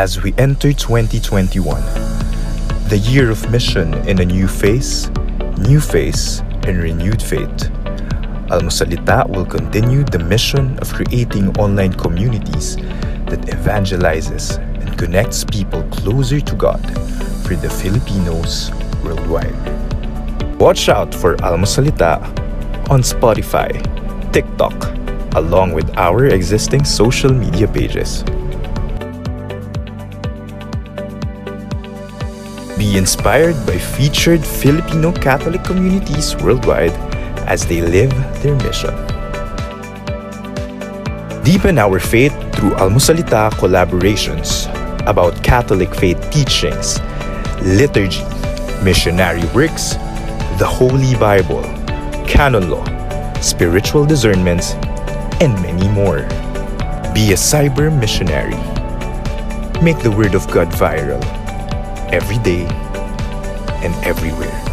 As we enter 2021, the year of mission in a new face, new face, and renewed faith, Almusalita will continue the mission of creating online communities that evangelizes and connects people closer to God for the Filipinos worldwide. Watch out for Almusalita on Spotify, TikTok, along with our existing social media pages. Be inspired by featured Filipino Catholic communities worldwide as they live their mission. Deepen our faith through Almusalita collaborations about Catholic faith teachings, liturgy, missionary works, the Holy Bible, canon law, spiritual discernments, and many more. Be a cyber missionary. Make the Word of God viral every day and everywhere.